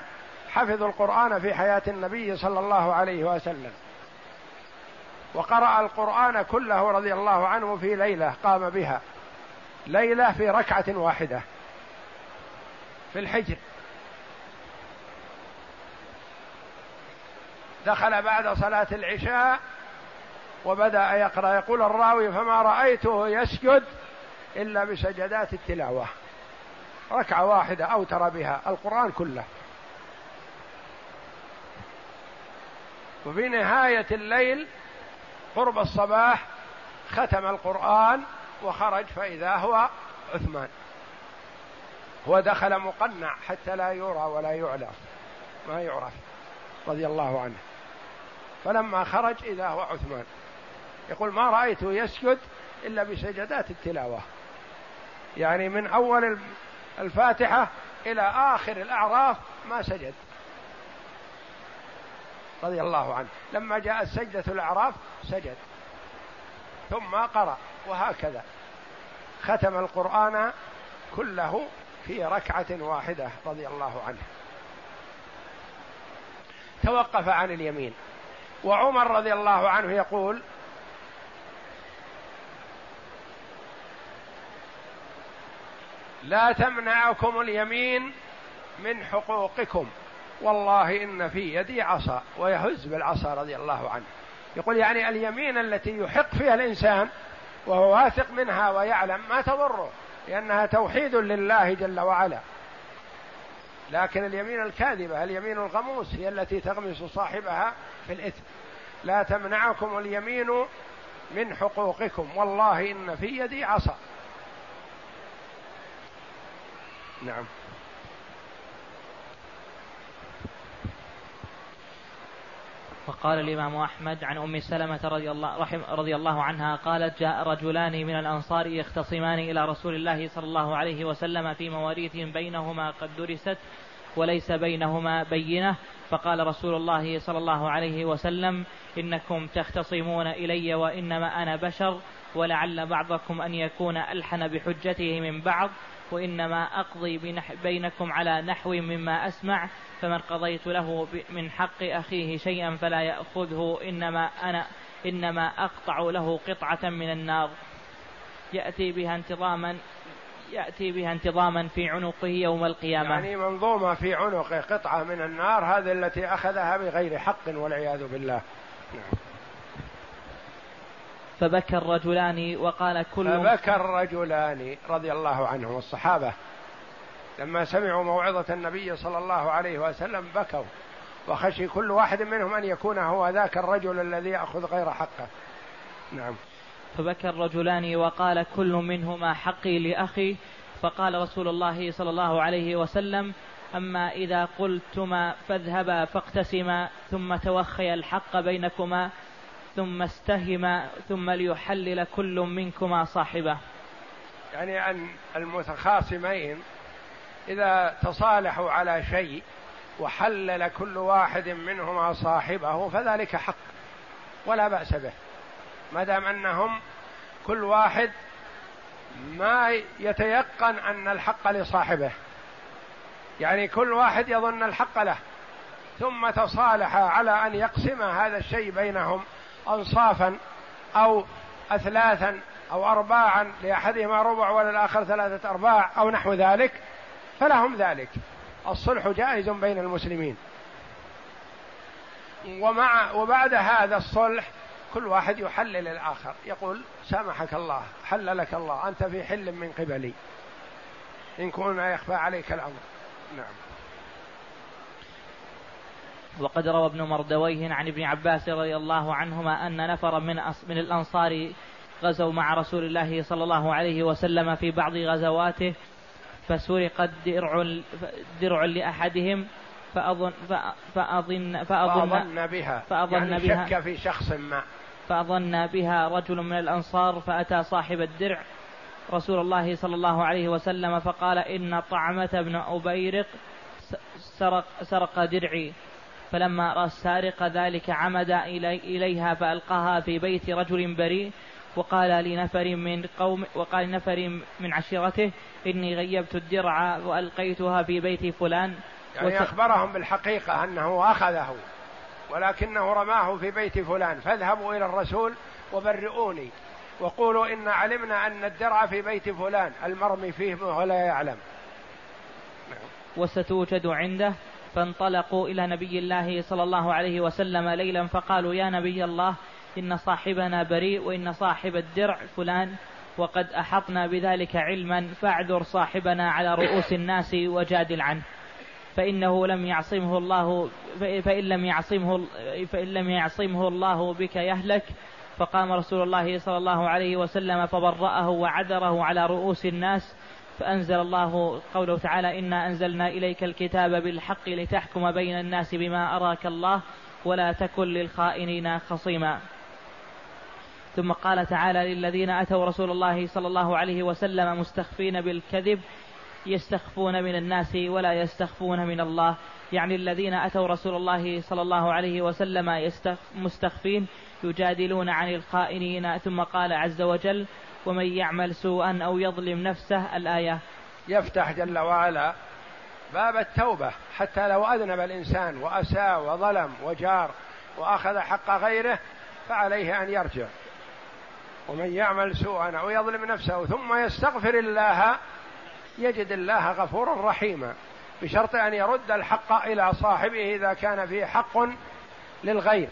حفظوا القرآن في حياة النبي صلى الله عليه وسلم. وقرأ القرآن كله رضي الله عنه في ليلة قام بها. ليلة في ركعة واحدة. في الحجر. دخل بعد صلاة العشاء وبدأ يقرأ. يقول الراوي فما رأيته يسجد إلا بسجدات التلاوة. ركعة واحدة أوتر بها القرآن كله. وفي نهاية الليل قرب الصباح ختم القرآن وخرج فإذا هو عثمان. هو دخل مقنع حتى لا يرى ولا يعلم. ما يعرف. رضي الله عنه. فلما خرج إذا هو عثمان. يقول ما رأيته يسجد إلا بسجدات التلاوة. يعني من أول الفاتحة إلى آخر الأعراف ما سجد. رضي الله عنه. لما جاءت سجدة الأعراف سجد. ثم قرأ وهكذا. ختم القرآن كله في ركعة واحدة رضي الله عنه. توقف عن اليمين. وعمر رضي الله عنه يقول لا تمنعكم اليمين من حقوقكم. والله إن في يدي عصا ويهز بالعصا رضي الله عنه. يقول يعني اليمين التي يحق فيها الإنسان وهو واثق منها ويعلم ما تضره لأنها توحيد لله جل وعلا. لكن اليمين الكاذبة اليمين الغموس هي التي تغمس صاحبها في الإثم. لا تمنعكم اليمين من حقوقكم. والله إن في يدي عصا. نعم. وقال الإمام أحمد عن أم سلمة رضي الله, رحم رضي الله عنها قالت جاء رجلان من الأنصار يختصمان إلى رسول الله صلى الله عليه وسلم في مواريث بينهما قد درست وليس بينهما بينة. فقال رسول الله صلى الله عليه وسلم إنكم تختصمون إلي وإنما أنا بشر ولعل بعضكم أن يكون ألحن بحجته من بعض. وإنما أقضي بينكم على نحو مما أسمع فمن قضيت له من حق أخيه شيئا فلا يأخذه إنما أنا إنما أقطع له قطعة من النار. يأتي بها انتظاما يأتي بها انتظاما في عنقه يوم القيامة. يعني منظومة في عنقه قطعة من النار هذه التي أخذها بغير حق والعياذ بالله. نعم. فبكى الرجلان وقال كل فبكى الرجلان رضي الله عنهم الصحابة. لما سمعوا موعظة النبي صلى الله عليه وسلم بكوا وخشي كل واحد منهم أن يكون هو ذاك الرجل الذي يأخذ غير حقه. نعم. فبكى الرجلان وقال كل منهما حقي لأخي. فقال رسول الله صلى الله عليه وسلم أما إذا قلتما فاذهبا فاقتسما ثم توخيا الحق بينكما. ثم استهما ثم ليحلل كل منكما صاحبه. يعني أن المتخاصمين إذا تصالحوا على شيء وحلل كل واحد منهما صاحبه فذلك حق ولا بأس به. ما دام أنهم كل واحد ما يتيقن أن الحق لصاحبه. يعني كل واحد يظن الحق له ثم تصالح على أن يقسم هذا الشيء بينهم أنصافا أو أثلاثا أو أرباعا لأحدهما ربع وللآخر ثلاثة أرباع أو نحو ذلك فلهم ذلك. الصلح جائز بين المسلمين. ومع وبعد هذا الصلح كل واحد يحلل الآخر. يقول سامحك الله حللك الله أنت في حل من قبلي. إن كنا يخفى عليك الأمر. نعم. وقد روى ابن مردويه عن ابن عباس رضي الله عنهما أن نفرا من من الأنصار غزوا مع رسول الله صلى الله عليه وسلم في بعض غزواته فسرقت درع درع لأحدهم فأظن فأظن فأظن, فأظن بها. فأظن يعني بها. شك في شخص ما. فأظن بها رجل من الأنصار فأتى صاحب الدرع رسول الله صلى الله عليه وسلم فقال إن طعمة بن أبيرق سرق, سرق درعي. فلما رأى السارق ذلك عمد إلي إليها فألقاها في بيت رجل بريء وقال لنفر من قوم وقال لنفر من عشيرته إني غيبت الدرع وألقيتها في بيت فلان. يعني وت... أخبرهم بالحقيقة أنه أخذه ولكنه رماه في بيت فلان. فاذهبوا إلى الرسول وبرئوني وقولوا إن علمنا أن الدرع في بيت فلان المرمي فيه ولا يعلم. وستوجد عنده فانطلقوا إلى نبي الله صلى الله عليه وسلم ليلا فقالوا يا نبي الله إن صاحبنا بريء وإن صاحب الدرع فلان وقد أحطنا بذلك علما فاعذر صاحبنا على رؤوس الناس وجادل عنه. فإنه لم يعصمه الله فإن لم يعصمه فإن لم يعصمه الله بك يهلك. فقام رسول الله صلى الله عليه وسلم فبرأه وعذره على رؤوس الناس فأنزل الله قوله تعالى إنا أنزلنا إليك الكتاب بالحق لتحكم بين الناس بما أراك الله ولا تكن للخائنين خصيما. ثم قال تعالى للذين أتوا رسول الله صلى الله عليه وسلم مستخفين بالكذب يستخفون من الناس ولا يستخفون من الله. يعني الذين أتوا رسول الله صلى الله عليه وسلم مستخفين يجادلون عن الخائنين. ثم قال عز وجل ومن يعمل سوءا أو يظلم نفسه الآية. يفتح جل وعلا باب التوبة حتى لو أذنب الإنسان وأساء وظلم وجار وأخذ حق غيره فعليه أن يرجع. ومن يعمل سوءا أو يظلم نفسه ثم يستغفر الله يجد الله غفورا رحيما بشرط أن يرد الحق إلى صاحبه إذا كان فيه حق للغير.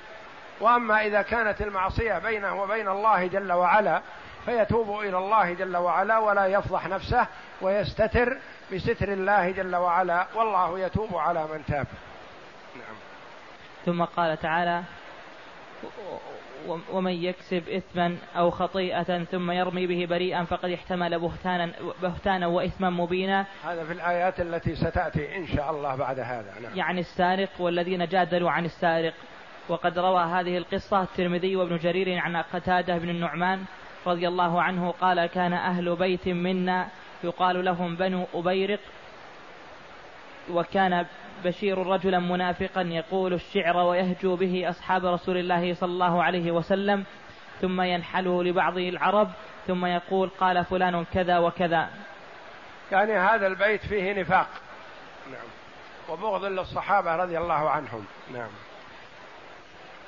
وأما إذا كانت المعصية بينه وبين الله جل وعلا فيتوب إلى الله جل وعلا ولا يفضح نفسه ويستتر بستر الله جل وعلا. والله يتوب على من تاب. نعم. ثم قال تعالى ومن يكسب إثما أو خطيئة ثم يرمي به بريئا فقد احتمل بهتانا بهتانا وإثما مبينا. هذا في الآيات التي ستأتي إن شاء الله بعد هذا. نعم. يعني السارق والذين جادلوا عن السارق. وقد روى هذه القصة الترمذي وابن جرير عن قتادة بن النعمان رضي الله عنه قال كان أهل بيت منا يقال لهم بنو أبيرق وكان بشير رجلا منافقا يقول الشعر ويهجو به أصحاب رسول الله صلى الله عليه وسلم ثم ينحله لبعض العرب ثم يقول قال فلان كذا وكذا. يعني هذا البيت فيه نفاق. نعم. وبغض للصحابة رضي الله عنهم. نعم.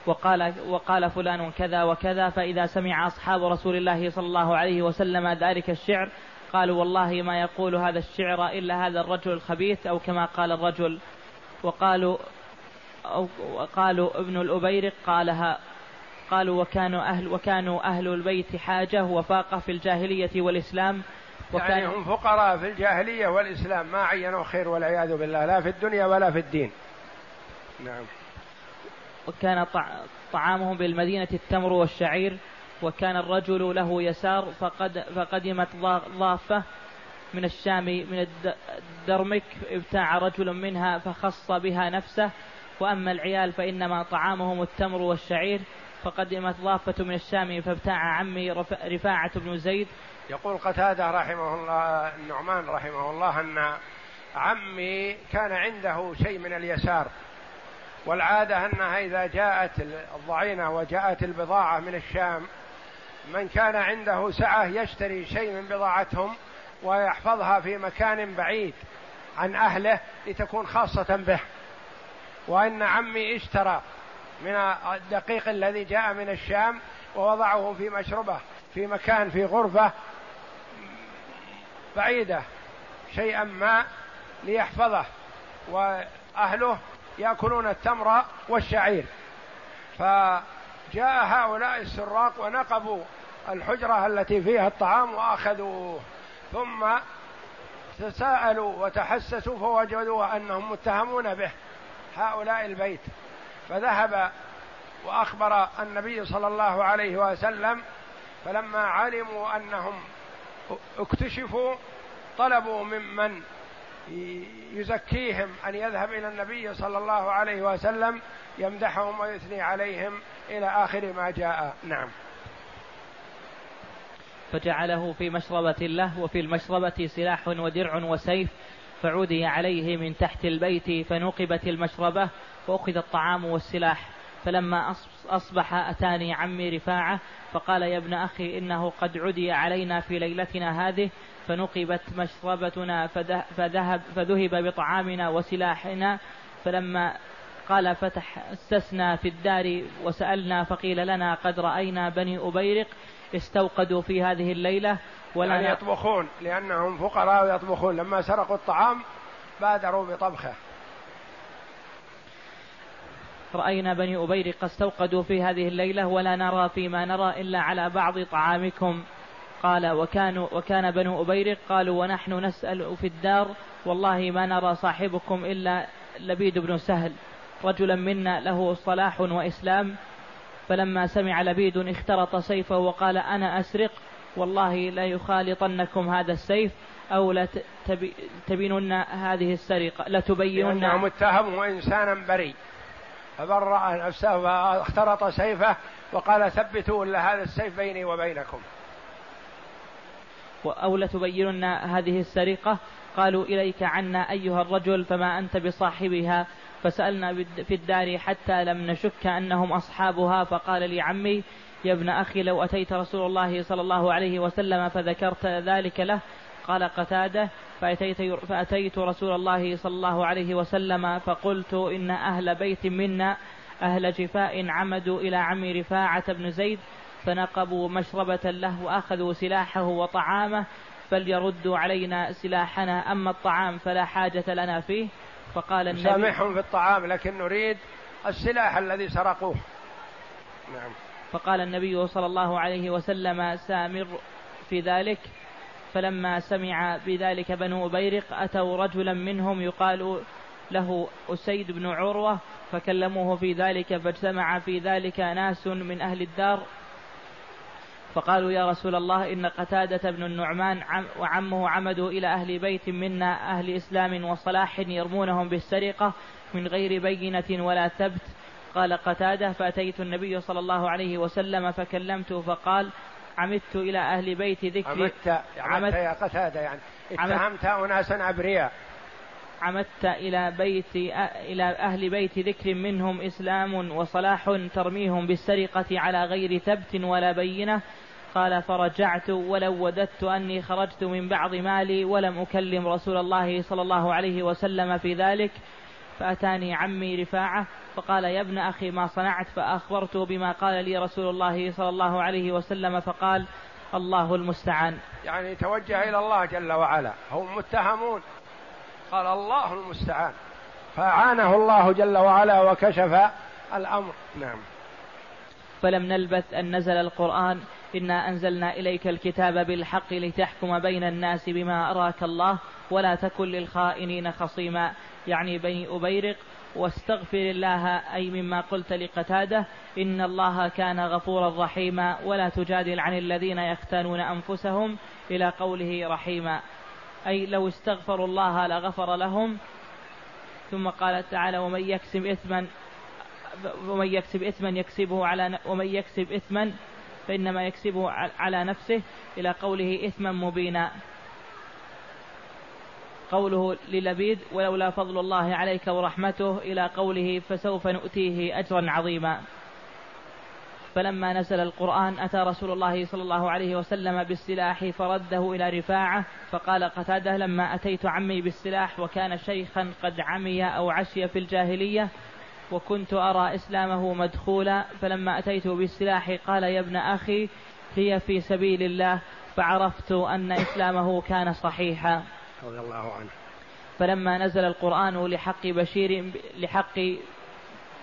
وقال وقال فلان كذا وكذا فإذا سمع أصحاب رسول الله صلى الله عليه وسلم ذلك الشعر قالوا والله ما يقول هذا الشعر إلا هذا الرجل الخبيث أو كما قال الرجل وقالوا أو وقالوا ابن الأبيرق قالها قالوا وكانوا أهل وكانوا أهل البيت حاجة وفاقة في الجاهلية والإسلام وكان يعني هم فقراء في الجاهلية والإسلام ما عينوا خير والعياذ بالله لا في الدنيا ولا في الدين. نعم. وكان طعامهم بالمدينة التمر والشعير وكان الرجل له يسار فقد فقدمت ضافة من الشام من الدرمك ابتاع رجل منها فخص بها نفسه وأما العيال فإنما طعامهم التمر والشعير فقدمت ضافة من الشام فابتاع عمي رفاعة بن زيد. يقول قتادة رحمه الله النعمان رحمه الله أن عمي كان عنده شيء من اليسار والعادة أنها إذا جاءت الضعينة وجاءت البضاعة من الشام من كان عنده سعة يشتري شيء من بضاعتهم ويحفظها في مكان بعيد عن أهله لتكون خاصة به. وإن عمي اشترى من الدقيق الذي جاء من الشام ووضعه في مشربة في مكان في غرفة بعيدة شيئا ما ليحفظه. وأهله يأكلون التمر والشعير. فجاء هؤلاء السراق ونقبوا الحجرة التي فيها الطعام وأخذوه. ثم تساءلوا وتحسسوا فوجدوا أنهم متهمون به هؤلاء البيت. فذهب وأخبر النبي صلى الله عليه وسلم فلما علموا أنهم اكتشفوا طلبوا ممن يزكيهم أن يذهب إلى النبي صلى الله عليه وسلم يمدحهم ويثني عليهم إلى آخر ما جاء. نعم. فجعله في مشربة له وفي المشربة سلاح ودرع وسيف فعودي عليه من تحت البيت فنقبت المشربة وأخذ الطعام والسلاح. فلما أصبح أتاني عمي رفاعة فقال يا ابن أخي إنه قد عدي علينا في ليلتنا هذه فنقبت مشربتنا فذهب فذهب بطعامنا وسلاحنا فلما قال فتحسسنا في الدار وسألنا فقيل لنا قد رأينا بني أبيرق استوقدوا في هذه الليلة ولا يعني يطبخون لأنهم فقراء ويطبخون لما سرقوا الطعام بادروا بطبخه. رأينا بني أبيرق استوقدوا في هذه الليلة ولا نرى فيما نرى إلا على بعض طعامكم. قال وكانوا وكان بنو أبيرق قالوا ونحن نسأل في الدار والله ما نرى صاحبكم إلا لبيد بن سهل رجلا منا له صلاح وإسلام فلما سمع لبيد اخترط سيفه وقال أنا أسرق والله لا يخالطنكم هذا السيف أو لا تبينن هذه السرقة لا تبينن. لأنه متهم وإنسانا بريء. فبرأ نفسه واخترط سيفه وقال ثبتوا إلا هذا السيف بيني وبينكم. أو لتبينن هذه السرقة. قالوا إليك عنا أيها الرجل فما أنت بصاحبها. فسألنا في الدار حتى لم نشك أنهم أصحابها. فقال لي عمي يا ابن أخي لو أتيت رسول الله صلى الله عليه وسلم فذكرت ذلك له. قال قتادة فأتيت, فأتيت رسول الله صلى الله عليه وسلم فقلت إن أهل بيت منا أهل جفاء عمدوا إلى عم رفاعة بن زيد. فنقبوا مشربة له وأخذوا سلاحه وطعامه فليردوا علينا سلاحنا أما الطعام فلا حاجة لنا فيه. فقال النبي سامحهم في الطعام لكن نريد السلاح الذي سرقوه. نعم. فقال النبي صلى الله عليه وسلم سامر في ذلك. فلما سمع بذلك بنو أبيرق أتوا رجلا منهم يقال له أسيد بن عروة فكلموه في ذلك فاجتمع في ذلك ناس من أهل الدار فقالوا يا رسول الله إن قتادة بن النعمان وعمه عمدوا إلى أهل بيت منا أهل إسلام وصلاح يرمونهم بالسرقة من غير بينة ولا ثبت. قال قتادة فأتيت النبي صلى الله عليه وسلم فكلمته فقال عمدت إلى أهل بيت ذكر عمدت, عمدت يا قتادة يعني. اتهمت أناسا أبرياء. عمدت إلى بيت إلى أهل بيت ذكر منهم إسلام وصلاح ترميهم بالسرقة على غير ثبت ولا بينة. قال فرجعت ولو وددت أني خرجت من بعض مالي ولم أكلم رسول الله صلى الله عليه وسلم في ذلك. فأتاني عمي رفاعة فقال يا ابن أخي ما صنعت؟ فأخبرته بما قال لي رسول الله صلى الله عليه وسلم فقال الله المستعان. يعني توجه إلى الله جل وعلا. هم متهمون. قال الله المستعان. فأعانه الله جل وعلا وكشف الأمر. نعم. فلم نلبث أن نزل القرآن. إنا أنزلنا إليك الكتاب بالحق لتحكم بين الناس بما أراك الله ولا تكن للخائنين خصيما. يعني بني أبيرق واستغفر الله أي مما قلت لقتادة إن الله كان غفورا رحيما. ولا تجادل عن الذين يختانون أنفسهم إلى قوله رحيما. أي لو استغفروا الله لغفر لهم. ثم قال تعالى ومن يكسب إثما ومن يكسب إثما يكسبه على ومن يكسب إثما فإنما يكسبه على نفسه إلى قوله إثما مبينا. قوله للبيد ولولا فضل الله عليك ورحمته إلى قوله فسوف نؤتيه أجرا عظيما. فلما نزل القرآن أتى رسول الله صلى الله عليه وسلم بالسلاح فرده إلى رفاعة فقال قتادة لما أتيت عمي بالسلاح وكان شيخا قد عمي أو عشي في الجاهلية وكنت أرى إسلامه مدخولا فلما أتيت بالسلاح قال يا ابن أخي هي في سبيل الله فعرفت أن إسلامه كان صحيحا. رضي الله عنه. فلما نزل القرآن لحق بشير لحق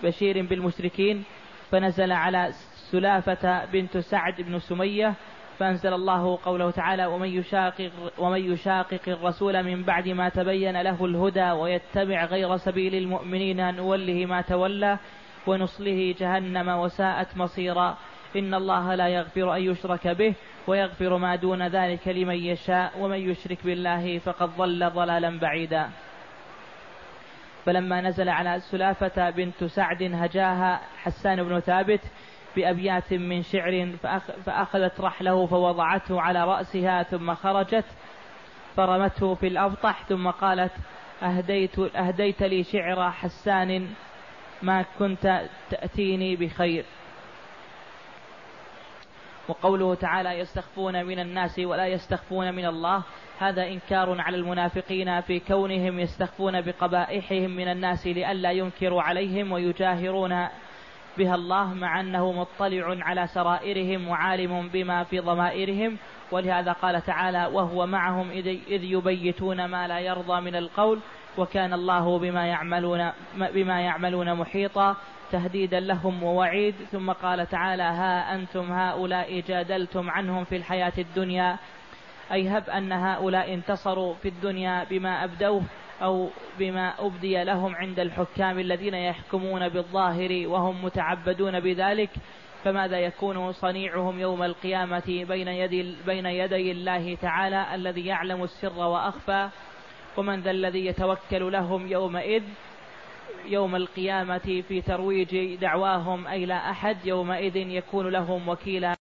بشير بالمشركين فنزل على سلافة بنت سعد بن سمية فأنزل الله قوله تعالى ومن يشاقق ومن يشاقق الرسول من بعد ما تبين له الهدى ويتبع غير سبيل المؤمنين نوله ما تولى ونصله جهنم وساءت مصيرا. إن الله لا يغفر أن يشرك به ويغفر ما دون ذلك لمن يشاء ومن يشرك بالله فقد ضل ضلالا بعيدا. فلما نزل على سلافة بنت سعد هجاها حسان بن ثابت بأبيات من شعر فأخذت رحله فوضعته على رأسها ثم خرجت فرمته في الأبطح ثم قالت أهديت, أهديت لي شعر حسان ما كنت تأتيني بخير. وقوله تعالى يستخفون من الناس ولا يستخفون من الله هذا إنكار على المنافقين في كونهم يستخفون بقبائحهم من الناس لئلا ينكروا عليهم ويجاهرون بها الله مع أنه مطلع على سرائرهم وعالم بما في ضمائرهم ولهذا قال تعالى وهو معهم إذ يبيتون ما لا يرضى من القول وكان الله بما يعملون بما يعملون محيطا تهديدا لهم ووعيد ثم قال تعالى ها أنتم هؤلاء جادلتم عنهم في الحياة الدنيا أي هب أن هؤلاء انتصروا في الدنيا بما أبدوه أو بما أبدي لهم عند الحكام الذين يحكمون بالظاهر وهم متعبدون بذلك فماذا يكون صنيعهم يوم القيامة بين يدي, بين يدي الله تعالى الذي يعلم السر وأخفى؟ ومن ذا الذي يتوكل لهم يومئذ يوم القيامة في ترويج دعواهم أي لا أحد يومئذ يكون لهم وكيلا.